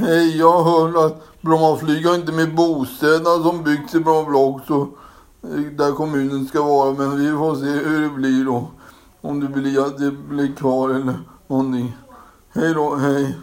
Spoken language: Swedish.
Hej, jag hör att Brommaflyg har inte med bostäderna som byggs i Bromma också. Eh, där kommunen ska vara. Men vi får se hur det blir då. Om det blir att det blir kvar eller någonting. Hej då, hej.